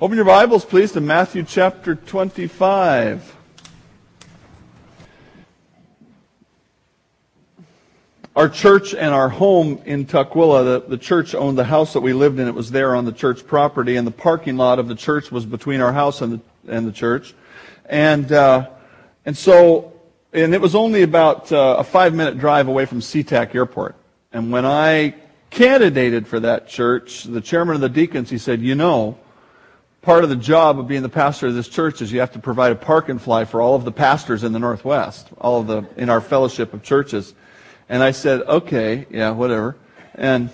Open your Bibles, please, to Matthew chapter 25. Our church and our home in Tukwila, the, the church owned the house that we lived in. It was there on the church property, and the parking lot of the church was between our house and the, and the church. And, uh, and so, and it was only about uh, a five minute drive away from SeaTac Airport. And when I candidated for that church, the chairman of the deacons, he said, you know, part of the job of being the pastor of this church is you have to provide a park and fly for all of the pastors in the Northwest, all of the, in our fellowship of churches. And I said, okay, yeah, whatever. And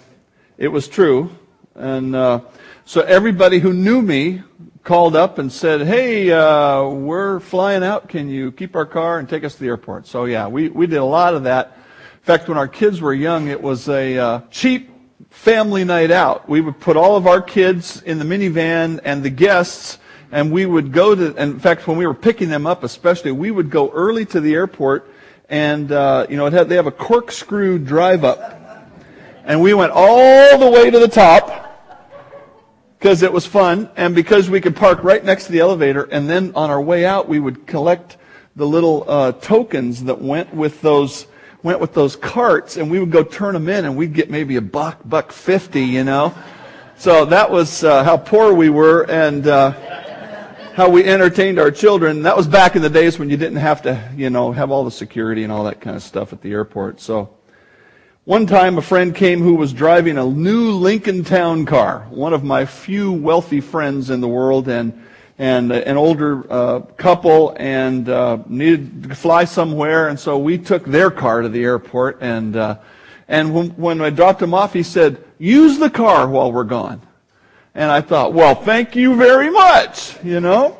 it was true. And uh, so everybody who knew me called up and said, hey, uh, we're flying out. Can you keep our car and take us to the airport? So yeah, we, we did a lot of that. In fact, when our kids were young, it was a uh, cheap family night out. We would put all of our kids in the minivan and the guests, and we would go to, in fact, when we were picking them up especially, we would go early to the airport and uh, you know had, they have a corkscrew drive up, and we went all the way to the top because it was fun and because we could park right next to the elevator, and then on our way out we would collect the little uh, tokens that went with those went with those carts, and we would go turn them in, and we'd get maybe a buck, buck fifty, you know. So that was uh, how poor we were, and. Uh, how we entertained our children. That was back in the days when you didn't have to, you know, have all the security and all that kind of stuff at the airport. So, one time a friend came who was driving a new Lincoln Town car, one of my few wealthy friends in the world, and and an older uh, couple, and uh, needed to fly somewhere, and so we took their car to the airport, and uh, and when, when I dropped him off, he said, "Use the car while we're gone." And I thought, well, thank you very much, you know.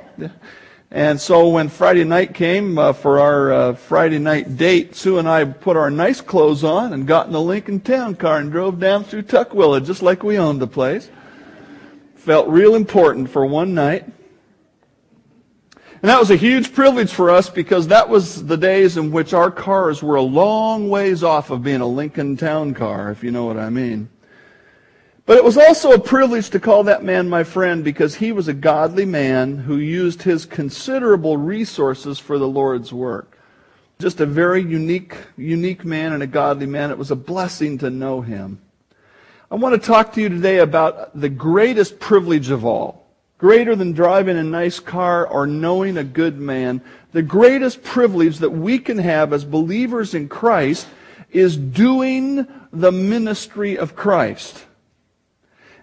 And so when Friday night came uh, for our uh, Friday night date, Sue and I put our nice clothes on and got in the Lincoln Town car and drove down through Tukwila just like we owned the place. Felt real important for one night. And that was a huge privilege for us because that was the days in which our cars were a long ways off of being a Lincoln Town car, if you know what I mean. But it was also a privilege to call that man my friend because he was a godly man who used his considerable resources for the Lord's work. Just a very unique, unique man and a godly man. It was a blessing to know him. I want to talk to you today about the greatest privilege of all. Greater than driving a nice car or knowing a good man. The greatest privilege that we can have as believers in Christ is doing the ministry of Christ.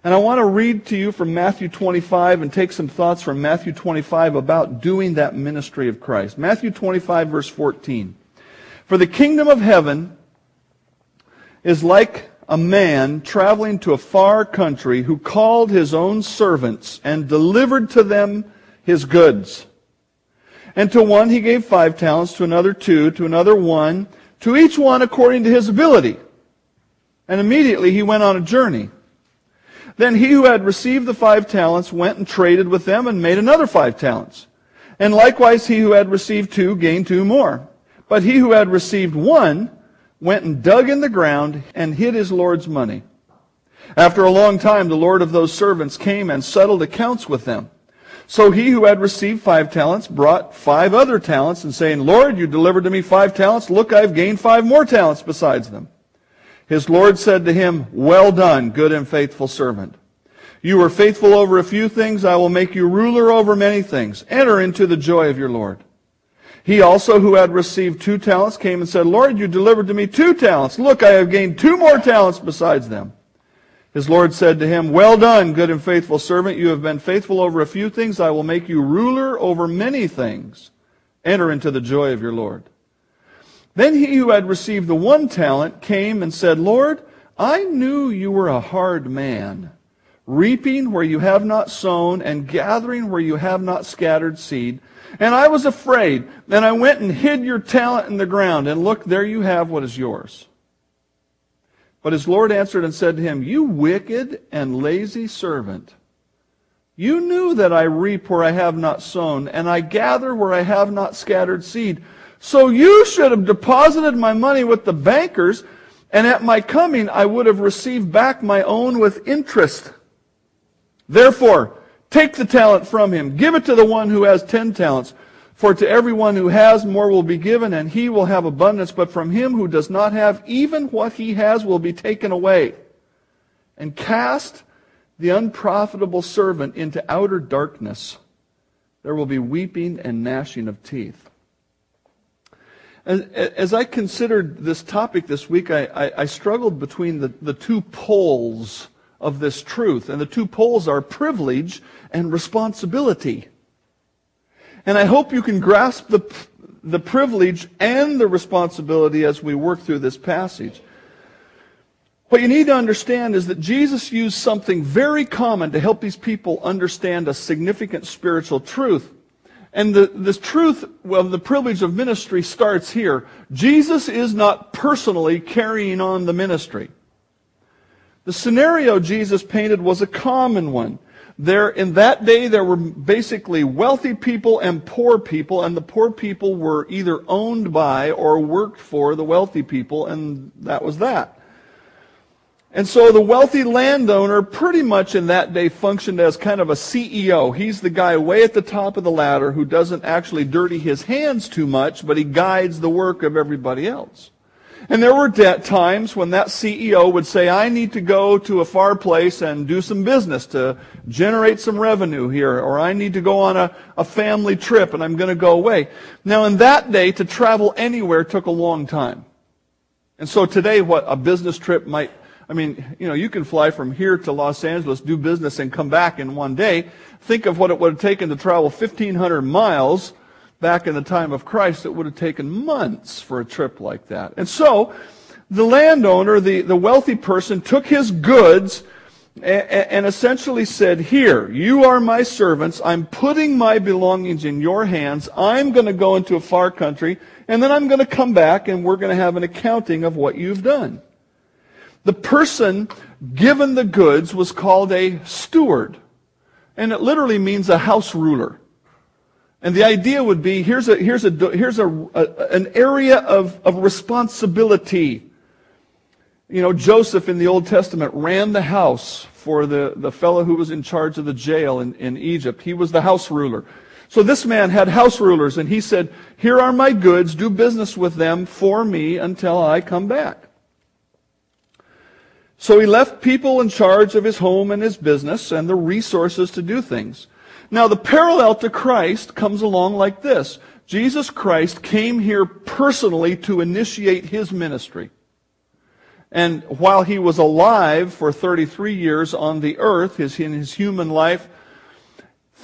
And I want to read to you from Matthew 25 and take some thoughts from Matthew 25 about doing that ministry of Christ. Matthew 25, verse 14. For the kingdom of heaven is like a man traveling to a far country who called his own servants and delivered to them his goods. And to one he gave five talents, to another two, to another one, to each one according to his ability. And immediately he went on a journey. Then he who had received the five talents went and traded with them and made another five talents. And likewise he who had received two gained two more. But he who had received one went and dug in the ground and hid his Lord's money. After a long time, the Lord of those servants came and settled accounts with them. So he who had received five talents brought five other talents and saying, Lord, you delivered to me five talents. Look, I've gained five more talents besides them. His Lord said to him, Well done, good and faithful servant. You were faithful over a few things, I will make you ruler over many things. Enter into the joy of your Lord. He also, who had received two talents, came and said, Lord, you delivered to me two talents. Look, I have gained two more talents besides them. His Lord said to him, Well done, good and faithful servant. You have been faithful over a few things. I will make you ruler over many things. Enter into the joy of your Lord. Then he who had received the one talent came and said, Lord, I knew you were a hard man, reaping where you have not sown and gathering where you have not scattered seed. And I was afraid, and I went and hid your talent in the ground, and look, there you have what is yours. But his Lord answered and said to him, You wicked and lazy servant. You knew that I reap where I have not sown, and I gather where I have not scattered seed. So you should have deposited my money with the bankers, and at my coming I would have received back my own with interest. Therefore, Take the talent from him. Give it to the one who has ten talents. For to everyone who has, more will be given, and he will have abundance. But from him who does not have, even what he has will be taken away. And cast the unprofitable servant into outer darkness. There will be weeping and gnashing of teeth. As, I considered this topic this week, I, I, I struggled between the, the two poles of this truth. And the two poles are privilege and responsibility. And I hope you can grasp the, the privilege and the responsibility as we work through this passage. What you need to understand is that Jesus used something very common to help these people understand a significant spiritual truth. And the, this truth well, the privilege of ministry starts here. Jesus is not personally carrying on the ministry. The scenario Jesus painted was a common one. There, in that day, there were basically wealthy people and poor people, and the poor people were either owned by or worked for the wealthy people, and that was that. And so the wealthy landowner pretty much in that day functioned as kind of a CEO. He's the guy way at the top of the ladder who doesn't actually dirty his hands too much, but he guides the work of everybody else. And there were times when that CEO would say, I need to go to a far place and do some business to generate some revenue here, or I need to go on a, a family trip and I'm going to go away. Now in that day, to travel anywhere took a long time. And so today, what a business trip might I mean, you know, you can fly from here to Los Angeles, do business, and come back in one day. Think of what it would have taken to travel 1,500 miles back in the time of Christ. It would have taken months for a trip like that. And so, the landowner, the, the wealthy person, took his goods and, and essentially said, Here, you are my servants. I'm putting my belongings in your hands. I'm going to go into a far country, and then I'm going to come back, and we're going to have an accounting of what you've done. The person given the goods was called a steward. And it literally means a house ruler. And the idea would be here's a, here's a, here's a, a, an area of, of responsibility. You know, Joseph in the Old Testament ran the house for the, the fellow who was in charge of the jail in, in Egypt. He was the house ruler. So this man had house rulers, and he said, Here are my goods, do business with them for me until I come back. So he left people in charge of his home and his business and the resources to do things. Now the parallel to Christ comes along like this. Jesus Christ came here personally to initiate his ministry. And while he was alive for 33 years on the earth, his, in his human life,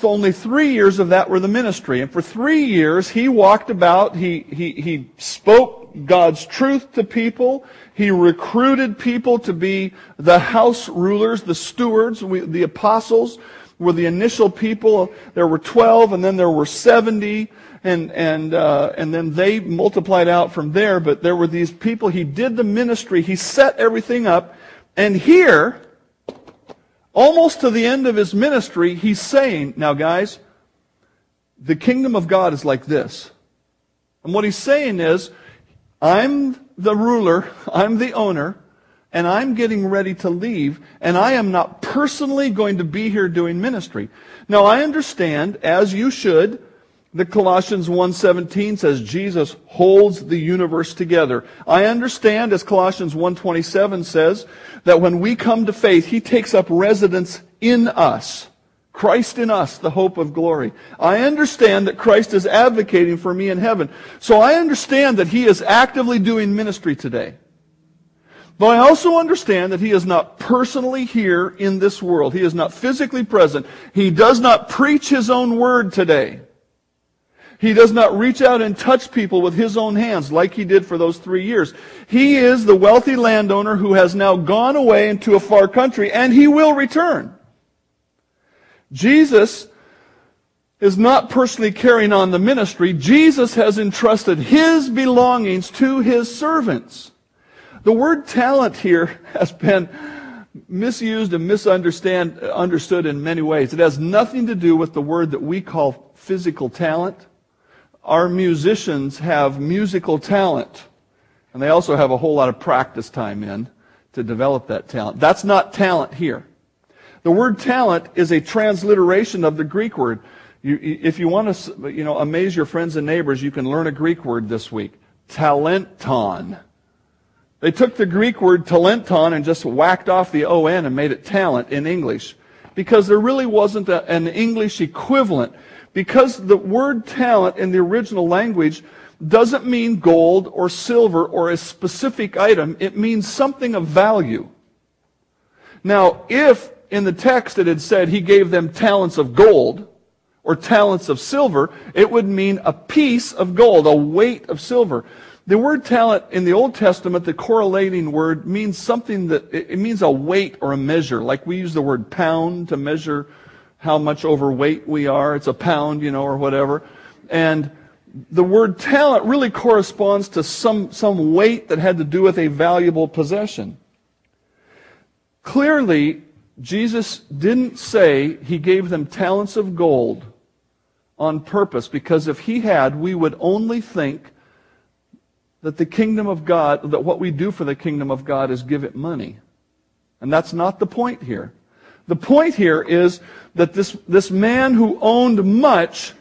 only three years of that were the ministry. And for three years, he walked about, he, he, he spoke God's truth to people. He recruited people to be the house rulers, the stewards. We, the apostles were the initial people. There were 12 and then there were 70 and, and, uh, and then they multiplied out from there. But there were these people. He did the ministry. He set everything up. And here, almost to the end of his ministry, he's saying, now guys, the kingdom of God is like this. And what he's saying is, I'm the ruler, I'm the owner, and I'm getting ready to leave, and I am not personally going to be here doing ministry. Now I understand, as you should, that Colossians 1:17 says Jesus holds the universe together. I understand as Colossians 1:27 says that when we come to faith, he takes up residence in us. Christ in us, the hope of glory. I understand that Christ is advocating for me in heaven. So I understand that He is actively doing ministry today. But I also understand that He is not personally here in this world. He is not physically present. He does not preach His own word today. He does not reach out and touch people with his own hands like he did for those three years. He is the wealthy landowner who has now gone away into a far country and he will return. Jesus is not personally carrying on the ministry. Jesus has entrusted his belongings to his servants. The word talent here has been misused and misunderstood in many ways. It has nothing to do with the word that we call physical talent. Our musicians have musical talent, and they also have a whole lot of practice time in to develop that talent. That's not talent here. The word talent is a transliteration of the Greek word. You, if you want to you know, amaze your friends and neighbors, you can learn a Greek word this week. Talenton. They took the Greek word talenton and just whacked off the on and made it talent in English. Because there really wasn't a, an English equivalent. Because the word talent in the original language doesn't mean gold or silver or a specific item. It means something of value. Now, if in the text it had said he gave them talents of gold or talents of silver, it would mean a piece of gold, a weight of silver. The word talent in the Old Testament, the correlating word, means something that, it means a weight or a measure. Like we use the word pound to measure how much overweight we are. It's a pound, you know, or whatever. And the word talent really corresponds to some, some weight that had to do with a valuable possession. Clearly, Jesus didn't say he gave them talents of gold on purpose, because if he had, we would only think that the kingdom of God, that what we do for the kingdom of God is give it money. And that's not the point here. The point here is that this, this man who owned much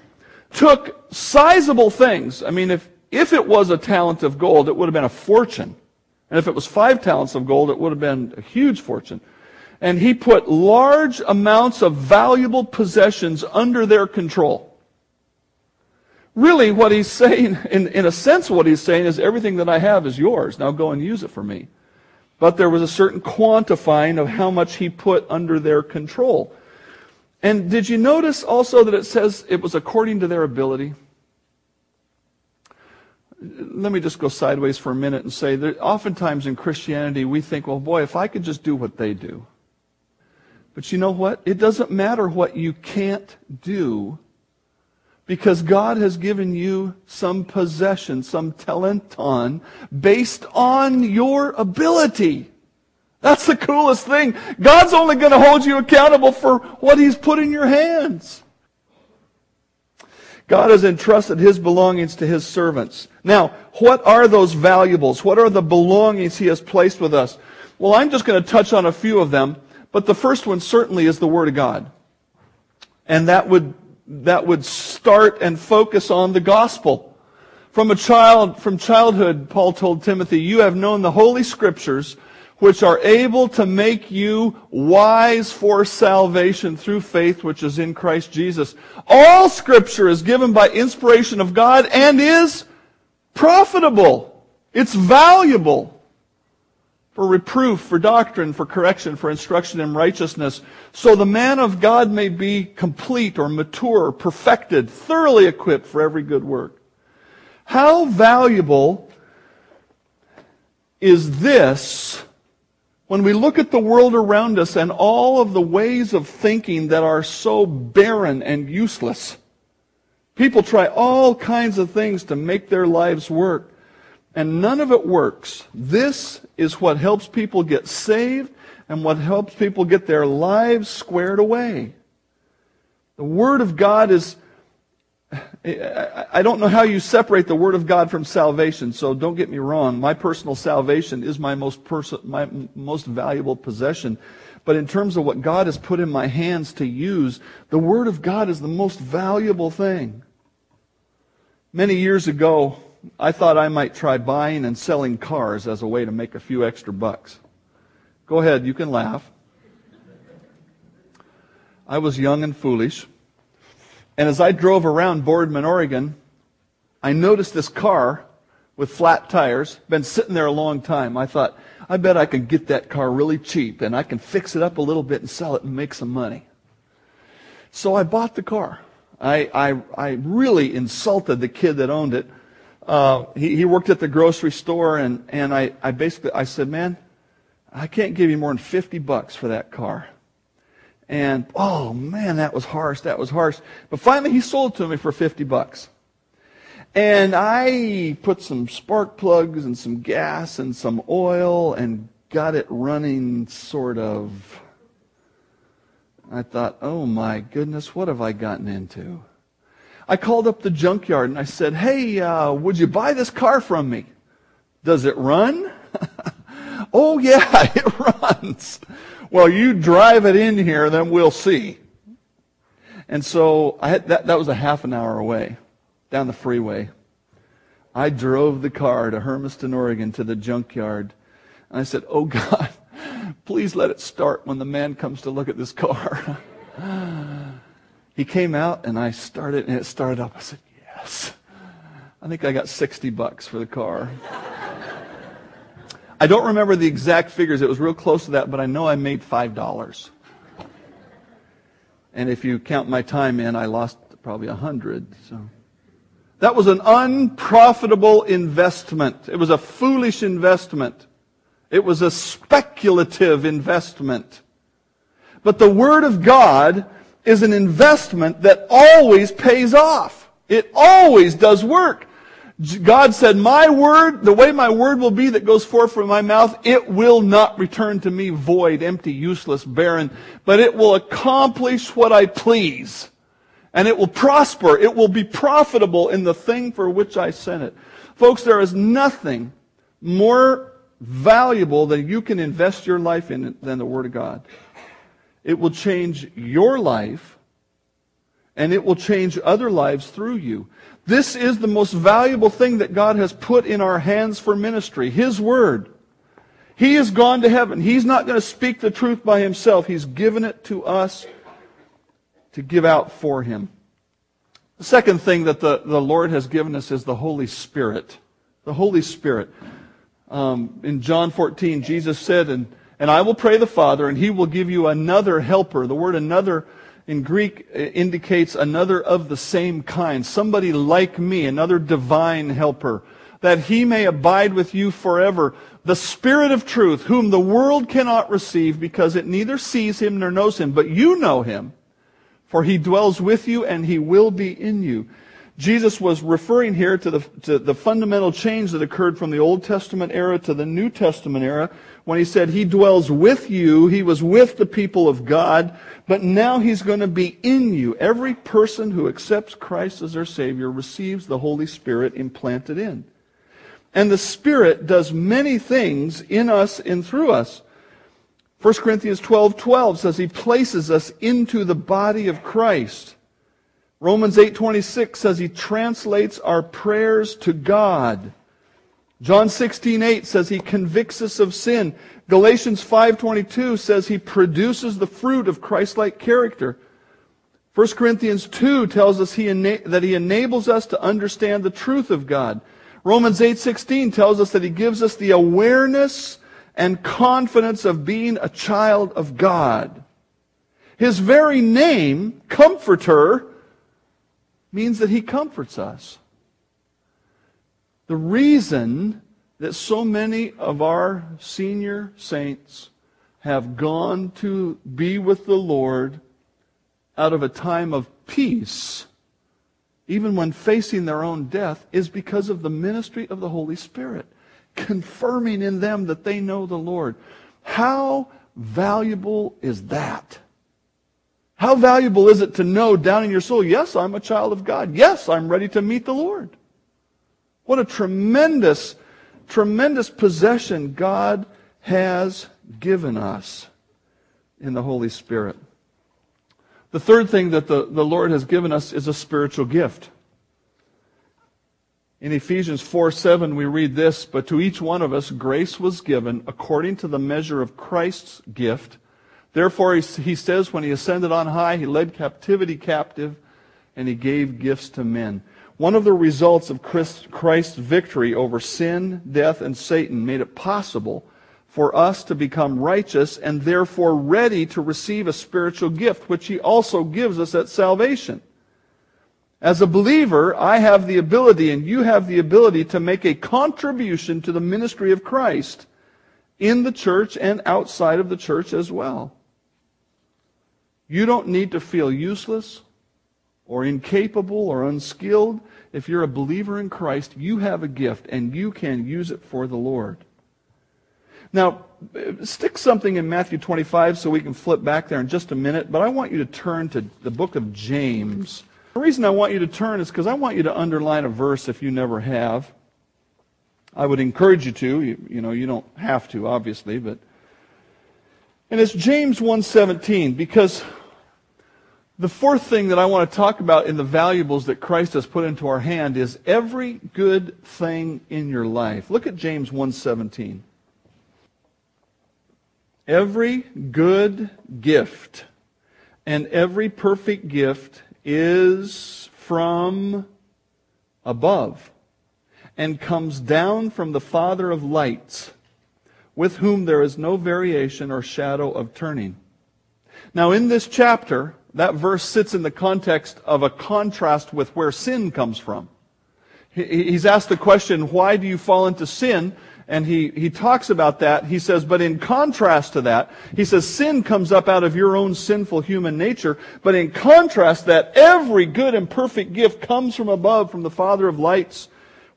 took sizable things. I mean, if, if it was a talent of gold, it would have been a fortune. And if it was five talents of gold, it would have been a huge fortune. And he put large amounts of valuable possessions under their control. Really, what he's saying, in, in a sense, what he's saying is everything that I have is yours. Now go and use it for me. But there was a certain quantifying of how much he put under their control. And did you notice also that it says it was according to their ability? Let me just go sideways for a minute and say that oftentimes in Christianity we think, well, boy, if I could just do what they do. But you know what? It doesn't matter what you can't do because God has given you some possession, some talenton, based on your ability. That's the coolest thing. God's only going to hold you accountable for what He's put in your hands. God has entrusted His belongings to His servants. Now, what are those valuables? What are the belongings He has placed with us? Well, I'm just going to touch on a few of them, but the first one certainly is the Word of God. And that would, that would start and focus on the gospel. From a child, from childhood, Paul told Timothy, you have known the Holy Scriptures, which are able to make you wise for salvation through faith which is in Christ Jesus. All scripture is given by inspiration of God and is profitable. It's valuable for reproof, for doctrine, for correction, for instruction in righteousness, so the man of God may be complete or mature, perfected, thoroughly equipped for every good work. How valuable is this when we look at the world around us and all of the ways of thinking that are so barren and useless, people try all kinds of things to make their lives work, and none of it works. This is what helps people get saved and what helps people get their lives squared away. The Word of God is I don't know how you separate the Word of God from salvation, so don't get me wrong. My personal salvation is my most, my most valuable possession. But in terms of what God has put in my hands to use, the Word of God is the most valuable thing. Many years ago, I thought I might try buying and selling cars as a way to make a few extra bucks. Go ahead, you can laugh. I was young and foolish. And as I drove around Boardman, Oregon, I noticed this car with flat tires, been sitting there a long time. I thought, I bet I can get that car really cheap and I can fix it up a little bit and sell it and make some money. So I bought the car. I, I, I really insulted the kid that owned it. Uh, he, he worked at the grocery store and, and I, I basically, I said, man, I can't give you more than 50 bucks for that car. And oh man, that was harsh. That was harsh. But finally he sold it to me for 50 bucks. And I put some spark plugs and some gas and some oil and got it running sort of. I thought, oh my goodness, what have I gotten into? I called up the junkyard and I said, hey, uh, would you buy this car from me? Does it run? Oh, yeah, it runs. Well, you drive it in here, then we'll see. And so I had, that, that was a half an hour away down the freeway. I drove the car to Hermiston, Oregon to the junkyard. And I said, Oh God, please let it start when the man comes to look at this car. He came out and I started and it started up. I said, Yes. I think I got 60 bucks for the car. I don't remember the exact figures. It was real close to that, but I know I made $5. And if you count my time in, I lost probably a hundred. So that was an unprofitable investment. It was a foolish investment. It was a speculative investment. But the Word of God is an investment that always pays off. It always does work. God said, My word, the way my word will be that goes forth from my mouth, it will not return to me void, empty, useless, barren, but it will accomplish what I please. And it will prosper. It will be profitable in the thing for which I sent it. Folks, there is nothing more valuable that you can invest your life in than the Word of God. It will change your life, and it will change other lives through you. This is the most valuable thing that God has put in our hands for ministry His Word. He has gone to heaven. He's not going to speak the truth by Himself. He's given it to us to give out for Him. The second thing that the, the Lord has given us is the Holy Spirit. The Holy Spirit. Um, in John 14, Jesus said, and, and I will pray the Father, and He will give you another helper. The word another in Greek uh, indicates another of the same kind, somebody like me, another divine helper, that he may abide with you forever. The Spirit of truth, whom the world cannot receive because it neither sees him nor knows him, but you know him, for he dwells with you and he will be in you. Jesus was referring here to the, to the fundamental change that occurred from the Old Testament era to the New Testament era when he said he dwells with you. He was with the people of God, but now he's going to be in you. Every person who accepts Christ as their Savior receives the Holy Spirit implanted in. And the Spirit does many things in us and through us. 1 Corinthians 12 12 says he places us into the body of Christ. Romans 8:26 says he translates our prayers to God. John 16:8 says he convicts us of sin. Galatians 5:22 says he produces the fruit of Christ-like character. 1 Corinthians 2 tells us he ena- that he enables us to understand the truth of God. Romans 8:16 tells us that he gives us the awareness and confidence of being a child of God. His very name, comforter, means that he comforts us. The reason that so many of our senior saints have gone to be with the Lord out of a time of peace, even when facing their own death, is because of the ministry of the Holy Spirit, confirming in them that they know the Lord. How valuable is that? How valuable is it to know down in your soul, yes, I'm a child of God. Yes, I'm ready to meet the Lord. What a tremendous, tremendous possession God has given us in the Holy Spirit. The third thing that the, the Lord has given us is a spiritual gift. In Ephesians 4 7, we read this But to each one of us grace was given according to the measure of Christ's gift. Therefore, he says, when he ascended on high, he led captivity captive and he gave gifts to men. One of the results of Christ's victory over sin, death, and Satan made it possible for us to become righteous and therefore ready to receive a spiritual gift, which he also gives us at salvation. As a believer, I have the ability and you have the ability to make a contribution to the ministry of Christ in the church and outside of the church as well. You don't need to feel useless or incapable or unskilled. If you're a believer in Christ, you have a gift and you can use it for the Lord. Now, stick something in Matthew 25 so we can flip back there in just a minute, but I want you to turn to the book of James. The reason I want you to turn is because I want you to underline a verse if you never have. I would encourage you to. You, you know, you don't have to, obviously, but. And it's James 1:17 because the fourth thing that I want to talk about in the valuables that Christ has put into our hand is every good thing in your life. Look at James 1:17. Every good gift and every perfect gift is from above and comes down from the Father of lights, with whom there is no variation or shadow of turning. Now, in this chapter, that verse sits in the context of a contrast with where sin comes from. He's asked the question, why do you fall into sin? And he, he talks about that. He says, but in contrast to that, he says, sin comes up out of your own sinful human nature. But in contrast that, every good and perfect gift comes from above, from the Father of lights,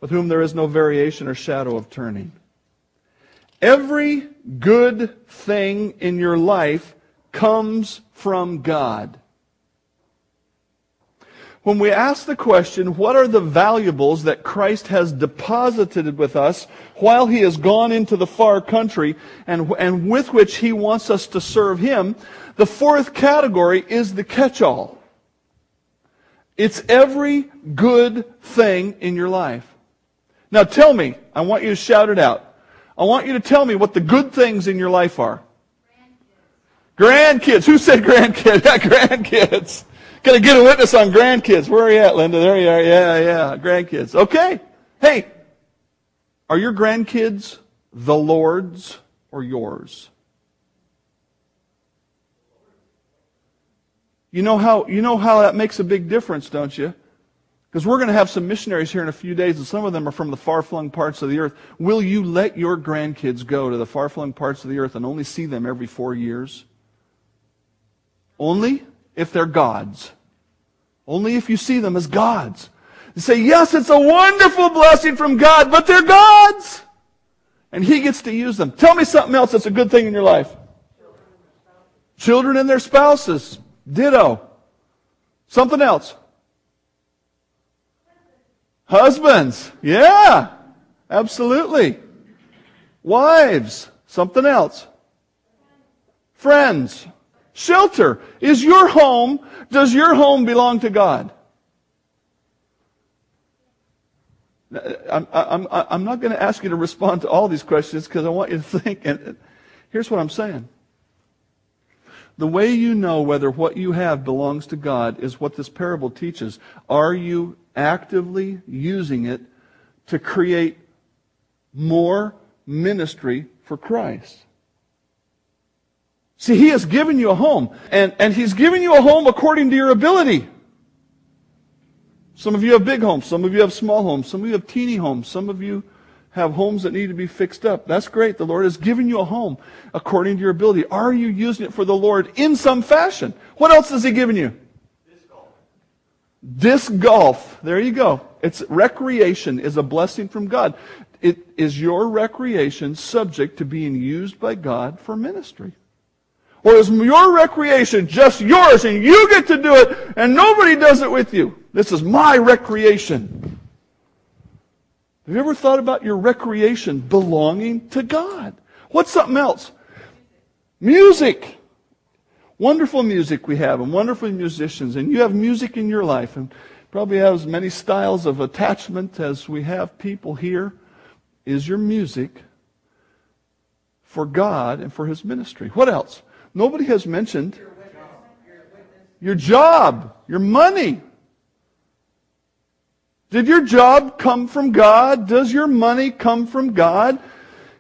with whom there is no variation or shadow of turning. Every good thing in your life comes from God. When we ask the question, what are the valuables that Christ has deposited with us while he has gone into the far country and, and with which he wants us to serve him, the fourth category is the catch-all. It's every good thing in your life. Now tell me, I want you to shout it out. I want you to tell me what the good things in your life are. Grandkids. grandkids. Who said grandkids? Yeah, grandkids. Gonna get a witness on grandkids. Where are you at, Linda? There you are. Yeah, yeah. Grandkids. Okay. Hey, are your grandkids the Lord's or yours? You know how, you know how that makes a big difference, don't you? Because we're going to have some missionaries here in a few days, and some of them are from the far flung parts of the earth. Will you let your grandkids go to the far flung parts of the earth and only see them every four years? Only if they're God's. Only if you see them as God's. You say, yes, it's a wonderful blessing from God, but they're God's. And He gets to use them. Tell me something else that's a good thing in your life. Children and their spouses. Ditto. Something else. Husbands. Yeah. Absolutely. Wives. Something else. Friends. Shelter. Is your home, does your home belong to God? I'm, I'm, I'm not going to ask you to respond to all these questions because I want you to think. And here's what I'm saying. The way you know whether what you have belongs to God is what this parable teaches. Are you actively using it to create more ministry for Christ? See, He has given you a home, and, and He's given you a home according to your ability. Some of you have big homes, some of you have small homes, some of you have teeny homes, some of you have homes that need to be fixed up. That's great. The Lord has given you a home according to your ability. Are you using it for the Lord in some fashion? What else has He given you? Disc golf. Disc golf. There you go. It's recreation is a blessing from God. It is your recreation subject to being used by God for ministry. Or is your recreation just yours and you get to do it and nobody does it with you? This is my recreation. Have you ever thought about your recreation belonging to God? What's something else? Music. Wonderful music we have and wonderful musicians and you have music in your life and probably have as many styles of attachment as we have people here. Is your music for God and for His ministry? What else? Nobody has mentioned your job, your money. Did your job come from God? Does your money come from God?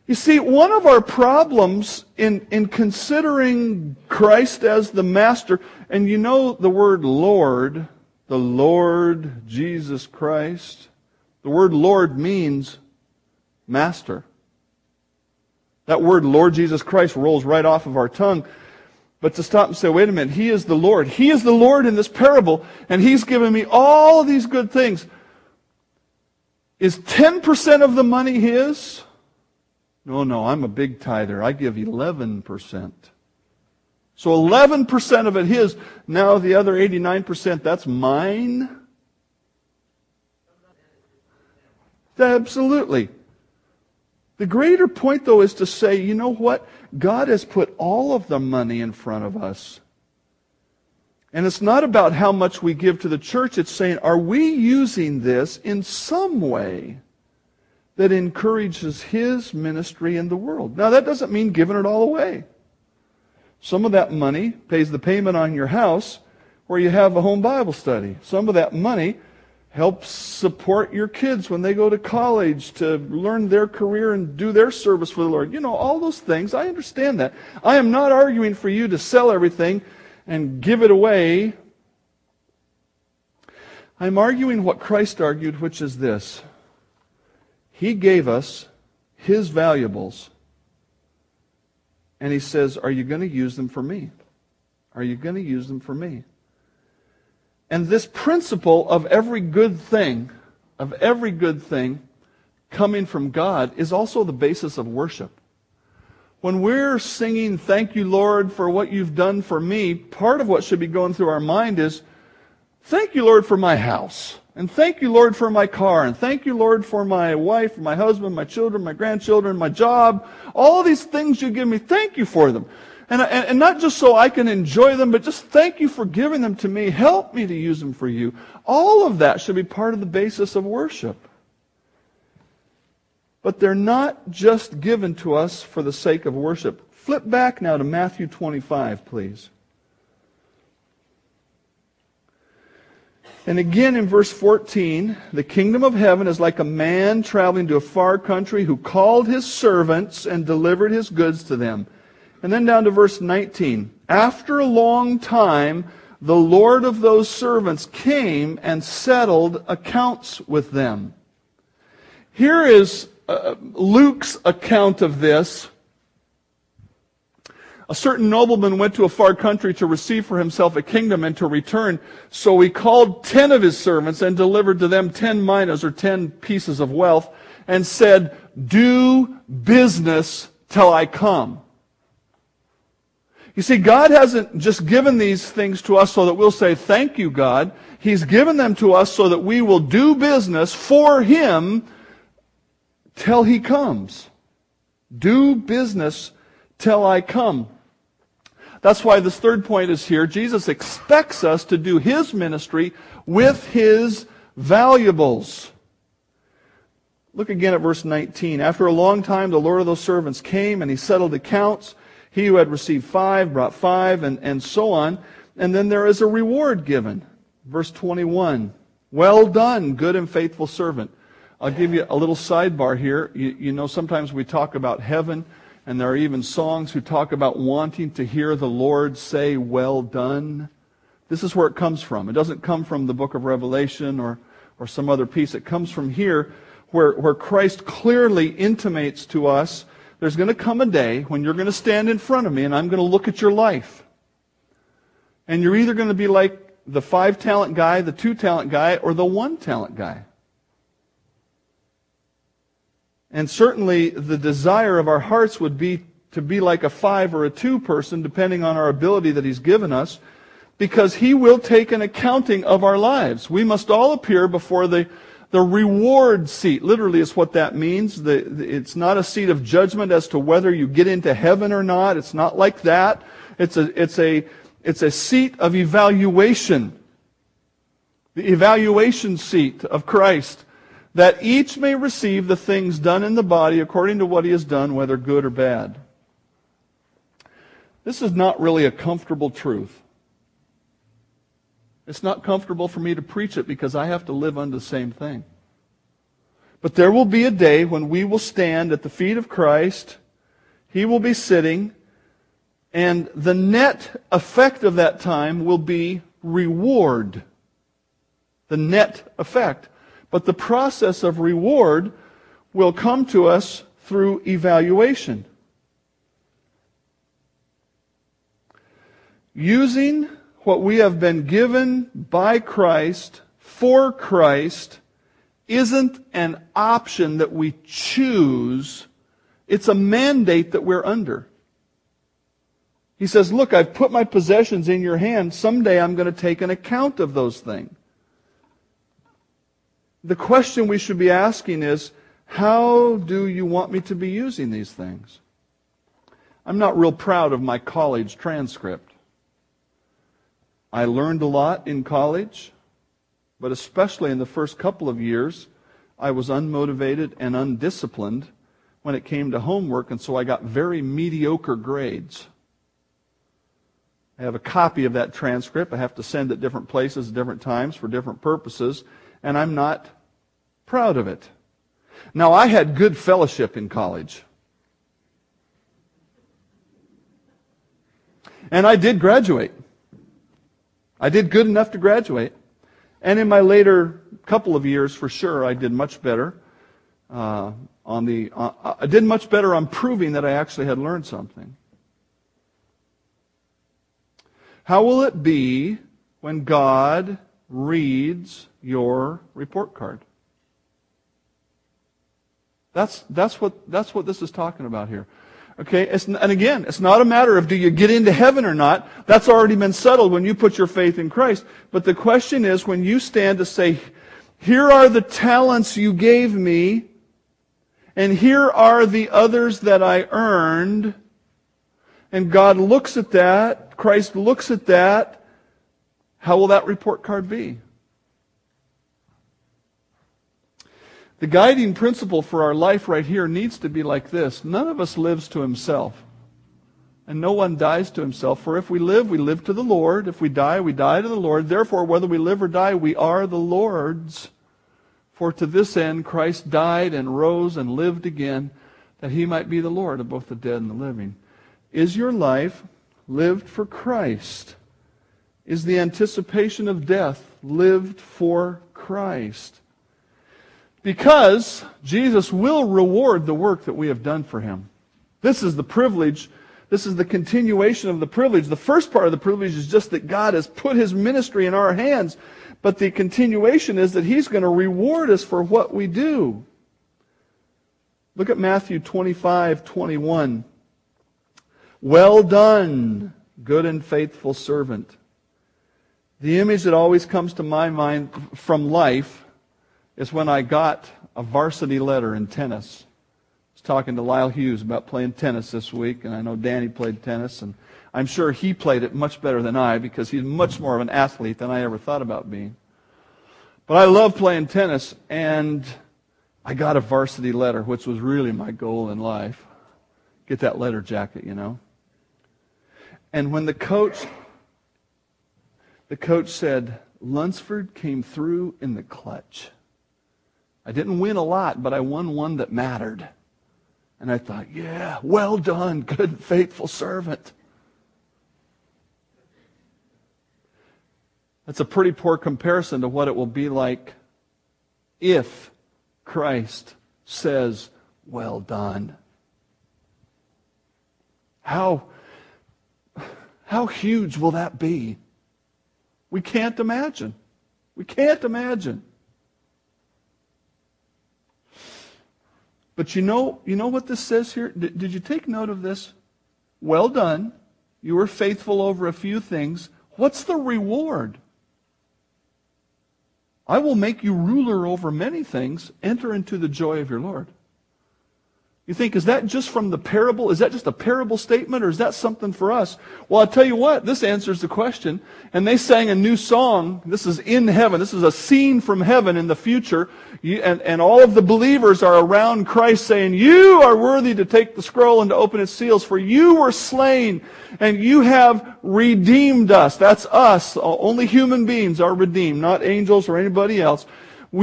You see, one of our problems in, in considering Christ as the master, and you know the word Lord, the Lord Jesus Christ, the word Lord means master. That word Lord Jesus Christ rolls right off of our tongue. But to stop and say, wait a minute, He is the Lord. He is the Lord in this parable, and He's given me all of these good things. Is 10% of the money His? No, no, I'm a big tither. I give 11%. So 11% of it His. Now the other 89%, that's mine? Absolutely. The greater point, though, is to say, you know what? God has put all of the money in front of us. And it's not about how much we give to the church. It's saying, are we using this in some way that encourages His ministry in the world? Now, that doesn't mean giving it all away. Some of that money pays the payment on your house where you have a home Bible study. Some of that money helps support your kids when they go to college to learn their career and do their service for the Lord. You know, all those things. I understand that. I am not arguing for you to sell everything and give it away. I'm arguing what Christ argued, which is this He gave us His valuables, and He says, Are you going to use them for me? Are you going to use them for me? And this principle of every good thing, of every good thing coming from God, is also the basis of worship. When we're singing, Thank you, Lord, for what you've done for me, part of what should be going through our mind is, Thank you, Lord, for my house. And thank you, Lord, for my car. And thank you, Lord, for my wife, my husband, my children, my grandchildren, my job. All these things you give me, thank you for them. And, and, and, not just so I can enjoy them, but just thank you for giving them to me. Help me to use them for you. All of that should be part of the basis of worship. But they're not just given to us for the sake of worship. Flip back now to Matthew 25, please. And again in verse 14, the kingdom of heaven is like a man traveling to a far country who called his servants and delivered his goods to them. And then down to verse 19. After a long time, the Lord of those servants came and settled accounts with them. Here is uh, Luke's account of this. A certain nobleman went to a far country to receive for himself a kingdom and to return. So he called ten of his servants and delivered to them ten minas or ten pieces of wealth and said, Do business till I come. You see, God hasn't just given these things to us so that we'll say, Thank you, God. He's given them to us so that we will do business for Him till He comes. Do business till I come. That's why this third point is here. Jesus expects us to do His ministry with His valuables. Look again at verse 19. After a long time, the Lord of those servants came and He settled accounts. He who had received five brought five, and, and so on. And then there is a reward given. Verse 21. Well done, good and faithful servant. I'll give you a little sidebar here. You, you know, sometimes we talk about heaven, and there are even songs who talk about wanting to hear the Lord say, Well done. This is where it comes from. It doesn't come from the book of Revelation or, or some other piece. It comes from here where, where Christ clearly intimates to us there's going to come a day when you're going to stand in front of me and I'm going to look at your life. And you're either going to be like the five talent guy, the two talent guy, or the one talent guy. And certainly the desire of our hearts would be to be like a five or a two person, depending on our ability that He's given us, because He will take an accounting of our lives. We must all appear before the the reward seat, literally, is what that means. The, the, it's not a seat of judgment as to whether you get into heaven or not. It's not like that. It's a, it's a, it's a seat of evaluation. The evaluation seat of Christ. That each may receive the things done in the body according to what he has done, whether good or bad. This is not really a comfortable truth. It's not comfortable for me to preach it because I have to live under the same thing. But there will be a day when we will stand at the feet of Christ. He will be sitting. And the net effect of that time will be reward. The net effect. But the process of reward will come to us through evaluation. Using what we have been given by Christ for Christ isn't an option that we choose. It's a mandate that we're under. He says, Look, I've put my possessions in your hand. Someday I'm going to take an account of those things. The question we should be asking is How do you want me to be using these things? I'm not real proud of my college transcript. I learned a lot in college, but especially in the first couple of years, I was unmotivated and undisciplined when it came to homework, and so I got very mediocre grades. I have a copy of that transcript. I have to send it different places at different times for different purposes, and I'm not proud of it. Now, I had good fellowship in college. And I did graduate. I did good enough to graduate. And in my later couple of years, for sure, I did much better. Uh, on the, uh, I did much better on proving that I actually had learned something. How will it be when God reads your report card? That's, that's, what, that's what this is talking about here. Okay, it's, and again, it's not a matter of do you get into heaven or not. That's already been settled when you put your faith in Christ. But the question is when you stand to say, here are the talents you gave me, and here are the others that I earned, and God looks at that, Christ looks at that, how will that report card be? The guiding principle for our life right here needs to be like this None of us lives to himself, and no one dies to himself. For if we live, we live to the Lord. If we die, we die to the Lord. Therefore, whether we live or die, we are the Lord's. For to this end Christ died and rose and lived again, that he might be the Lord of both the dead and the living. Is your life lived for Christ? Is the anticipation of death lived for Christ? Because Jesus will reward the work that we have done for him. This is the privilege. This is the continuation of the privilege. The first part of the privilege is just that God has put his ministry in our hands. But the continuation is that he's going to reward us for what we do. Look at Matthew 25, 21. Well done, good and faithful servant. The image that always comes to my mind from life is when I got a varsity letter in tennis. I was talking to Lyle Hughes about playing tennis this week, and I know Danny played tennis, and I'm sure he played it much better than I because he's much more of an athlete than I ever thought about being. But I love playing tennis, and I got a varsity letter, which was really my goal in life. Get that letter jacket, you know. And when the coach, the coach said, Lunsford came through in the clutch. I didn't win a lot, but I won one that mattered. And I thought, yeah, well done, good, faithful servant. That's a pretty poor comparison to what it will be like if Christ says, well done. How how huge will that be? We can't imagine. We can't imagine. But you know, you know what this says here? Did, did you take note of this? Well done. You were faithful over a few things. What's the reward? I will make you ruler over many things. Enter into the joy of your Lord. You think, is that just from the parable? Is that just a parable statement or is that something for us? Well, I'll tell you what, this answers the question. And they sang a new song. This is in heaven. This is a scene from heaven in the future. You, and, and all of the believers are around Christ saying, You are worthy to take the scroll and to open its seals, for you were slain and you have redeemed us. That's us. Only human beings are redeemed, not angels or anybody else.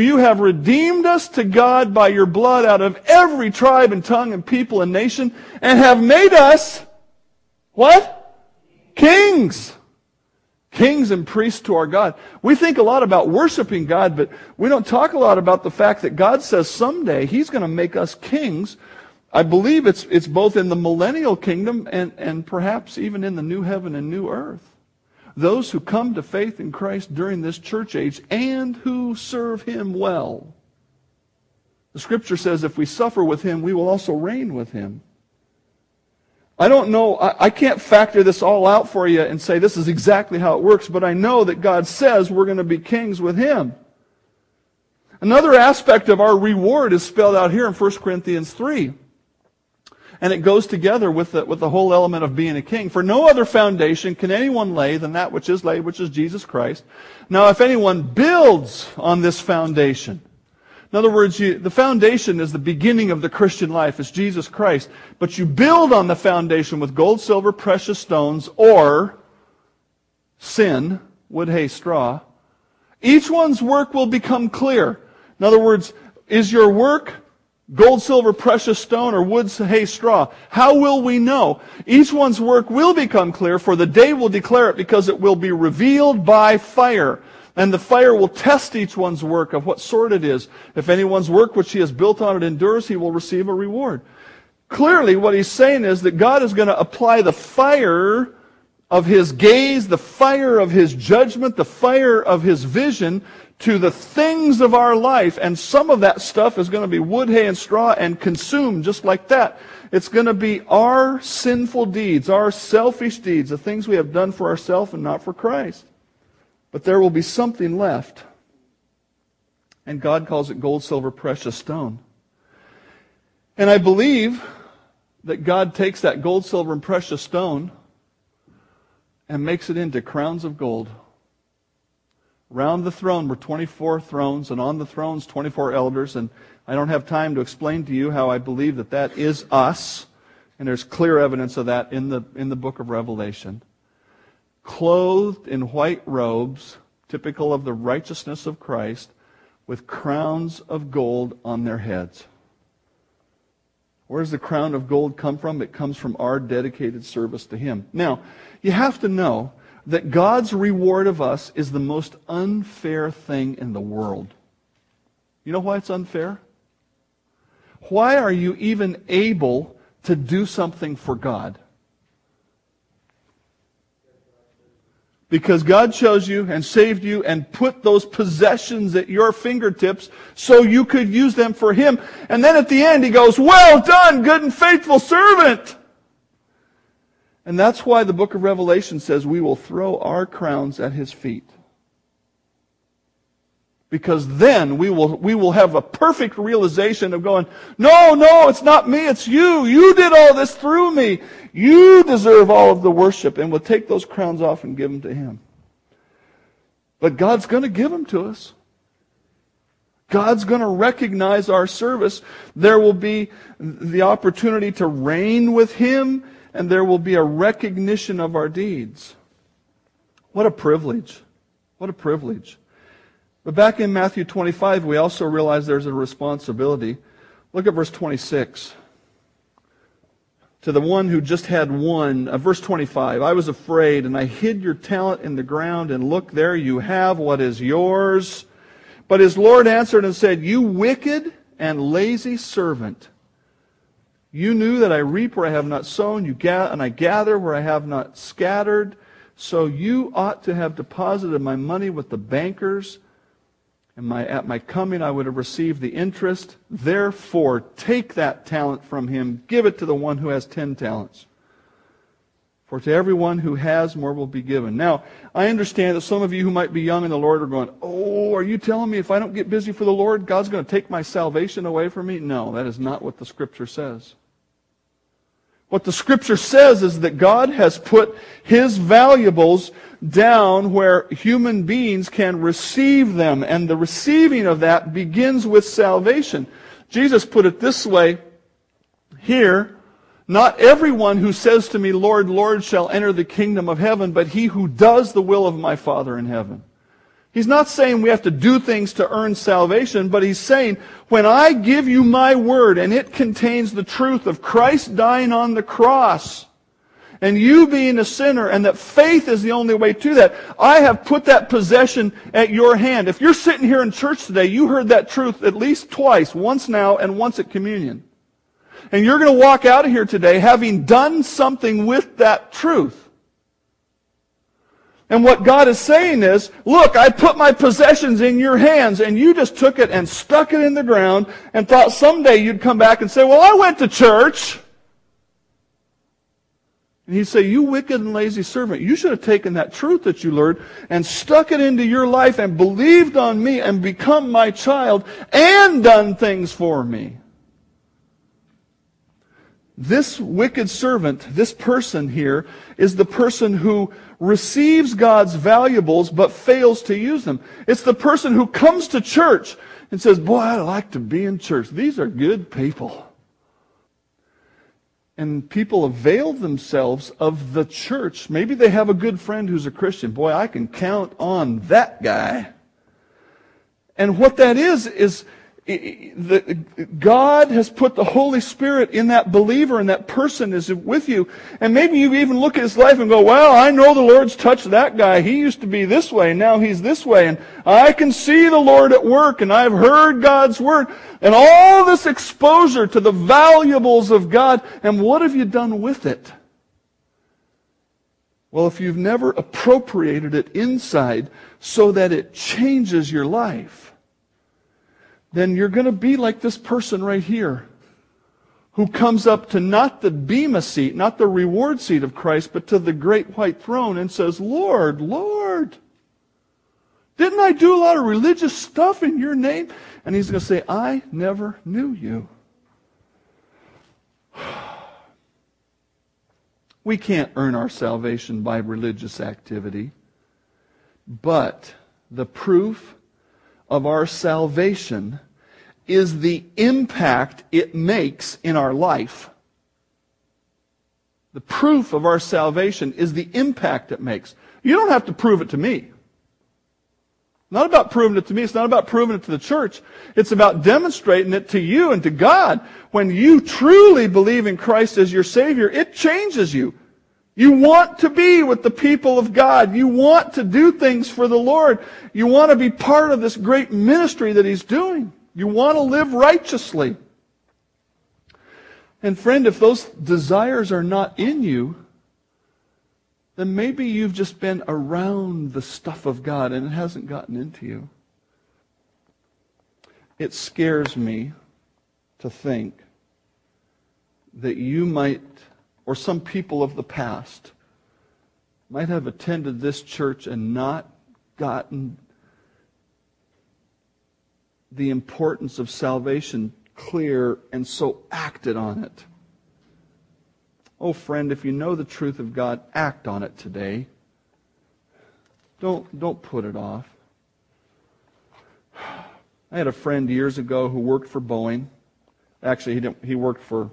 You have redeemed us to God by your blood out of every tribe and tongue and people and nation and have made us what? Kings. Kings and priests to our God. We think a lot about worshiping God, but we don't talk a lot about the fact that God says someday He's going to make us kings. I believe it's, it's both in the millennial kingdom and, and perhaps even in the new heaven and new earth those who come to faith in Christ during this church age and who serve him well. The scripture says if we suffer with him, we will also reign with him. I don't know, I, I, can't factor this all out for you and say this is exactly how it works, but I know that God says we're going to be kings with him. Another aspect of our reward is spelled out here in 1 Corinthians 3. And it goes together with the, with the whole element of being a king. For no other foundation can anyone lay than that which is laid, which is Jesus Christ. Now, if anyone builds on this foundation, in other words, you, the foundation is the beginning of the Christian life. It's Jesus Christ. But you build on the foundation with gold, silver, precious stones, or sin, wood, hay, straw. Each one's work will become clear. In other words, is your work Gold, silver, precious stone, or wood, hay, straw. How will we know? Each one's work will become clear, for the day will declare it, because it will be revealed by fire. And the fire will test each one's work of what sort it is. If anyone's work which he has built on it endures, he will receive a reward. Clearly, what he's saying is that God is going to apply the fire of his gaze, the fire of his judgment, the fire of his vision to the things of our life. And some of that stuff is going to be wood, hay, and straw and consumed just like that. It's going to be our sinful deeds, our selfish deeds, the things we have done for ourselves and not for Christ. But there will be something left. And God calls it gold, silver, precious stone. And I believe that God takes that gold, silver, and precious stone and makes it into crowns of gold. Around the throne were 24 thrones, and on the thrones 24 elders. And I don't have time to explain to you how I believe that that is us. And there's clear evidence of that in the, in the book of Revelation. Clothed in white robes, typical of the righteousness of Christ, with crowns of gold on their heads. Where does the crown of gold come from? It comes from our dedicated service to Him. Now, you have to know that God's reward of us is the most unfair thing in the world. You know why it's unfair? Why are you even able to do something for God? Because God chose you and saved you and put those possessions at your fingertips so you could use them for Him. And then at the end He goes, well done, good and faithful servant. And that's why the book of Revelation says we will throw our crowns at his feet. Because then we will, we will have a perfect realization of going, no, no, it's not me, it's you. You did all this through me. You deserve all of the worship. And we'll take those crowns off and give them to him. But God's going to give them to us. God's going to recognize our service. There will be the opportunity to reign with Him and there will be a recognition of our deeds. What a privilege. What a privilege. But back in Matthew 25, we also realize there's a responsibility. Look at verse 26. To the one who just had one, uh, verse 25, I was afraid and I hid your talent in the ground and look there you have what is yours. But his Lord answered and said, You wicked and lazy servant. You knew that I reap where I have not sown, you ga- and I gather where I have not scattered. So you ought to have deposited my money with the bankers, and my, at my coming I would have received the interest. Therefore, take that talent from him, give it to the one who has ten talents. For to everyone who has, more will be given. Now, I understand that some of you who might be young in the Lord are going, Oh, are you telling me if I don't get busy for the Lord, God's going to take my salvation away from me? No, that is not what the Scripture says. What the scripture says is that God has put his valuables down where human beings can receive them, and the receiving of that begins with salvation. Jesus put it this way here Not everyone who says to me, Lord, Lord, shall enter the kingdom of heaven, but he who does the will of my Father in heaven. He's not saying we have to do things to earn salvation, but he's saying, when I give you my word and it contains the truth of Christ dying on the cross, and you being a sinner, and that faith is the only way to that, I have put that possession at your hand. If you're sitting here in church today, you heard that truth at least twice, once now and once at communion. And you're going to walk out of here today having done something with that truth. And what God is saying is, look, I put my possessions in your hands and you just took it and stuck it in the ground and thought someday you'd come back and say, well, I went to church. And he'd say, You wicked and lazy servant, you should have taken that truth that you learned and stuck it into your life and believed on me and become my child and done things for me. This wicked servant, this person here, is the person who receives God's valuables but fails to use them. It's the person who comes to church and says, Boy, I'd like to be in church. These are good people and people avail themselves of the church. Maybe they have a good friend who's a Christian. Boy, I can count on that guy. And what that is, is God has put the Holy Spirit in that believer and that person is with you. And maybe you even look at his life and go, well, I know the Lord's touched that guy. He used to be this way. and Now he's this way. And I can see the Lord at work and I've heard God's word and all this exposure to the valuables of God. And what have you done with it? Well, if you've never appropriated it inside so that it changes your life, then you're going to be like this person right here who comes up to not the bema seat, not the reward seat of Christ, but to the great white throne and says, Lord, Lord, didn't I do a lot of religious stuff in your name? And he's going to say, I never knew you. We can't earn our salvation by religious activity, but the proof of our salvation is the impact it makes in our life. The proof of our salvation is the impact it makes. You don't have to prove it to me. Not about proving it to me. It's not about proving it to the church. It's about demonstrating it to you and to God. When you truly believe in Christ as your Savior, it changes you. You want to be with the people of God. You want to do things for the Lord. You want to be part of this great ministry that He's doing. You want to live righteously. And friend, if those desires are not in you, then maybe you've just been around the stuff of God and it hasn't gotten into you. It scares me to think that you might or some people of the past might have attended this church and not gotten the importance of salvation clear and so acted on it. Oh, friend, if you know the truth of God, act on it today. Don't, don't put it off. I had a friend years ago who worked for Boeing. Actually, he, didn't, he worked for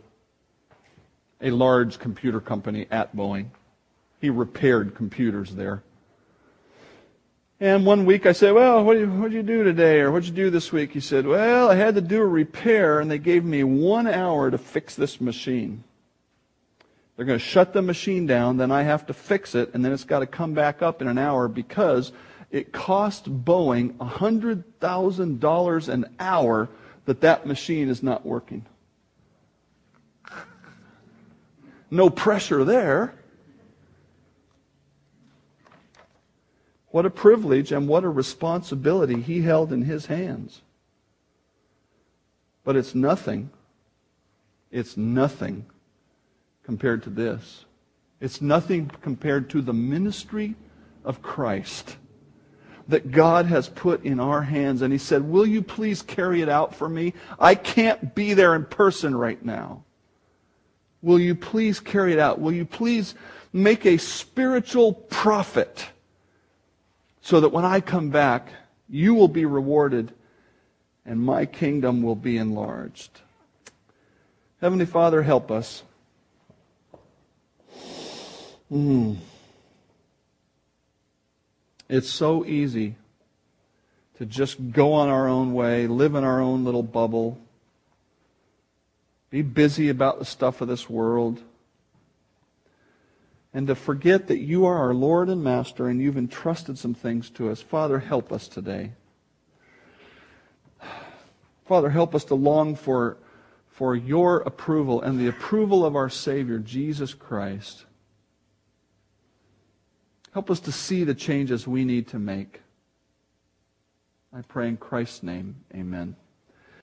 a large computer company at Boeing. He repaired computers there. And one week I said, Well, what did, you, you do today? Or what did you do this week? He said, Well, I had to do a repair, and they gave me one hour to fix this machine. They're going to shut the machine down, then I have to fix it, and then it's got to come back up in an hour because it cost Boeing $100,000 an hour that that machine is not working. No pressure there. What a privilege and what a responsibility he held in his hands. But it's nothing. It's nothing compared to this. It's nothing compared to the ministry of Christ that God has put in our hands. And he said, Will you please carry it out for me? I can't be there in person right now. Will you please carry it out? Will you please make a spiritual profit so that when I come back, you will be rewarded and my kingdom will be enlarged? Heavenly Father, help us. Mm. It's so easy to just go on our own way, live in our own little bubble, be busy about the stuff of this world. And to forget that you are our Lord and Master and you've entrusted some things to us. Father, help us today. Father, help us to long for, for your approval and the approval of our Savior, Jesus Christ. Help us to see the changes we need to make. I pray in Christ's name, amen.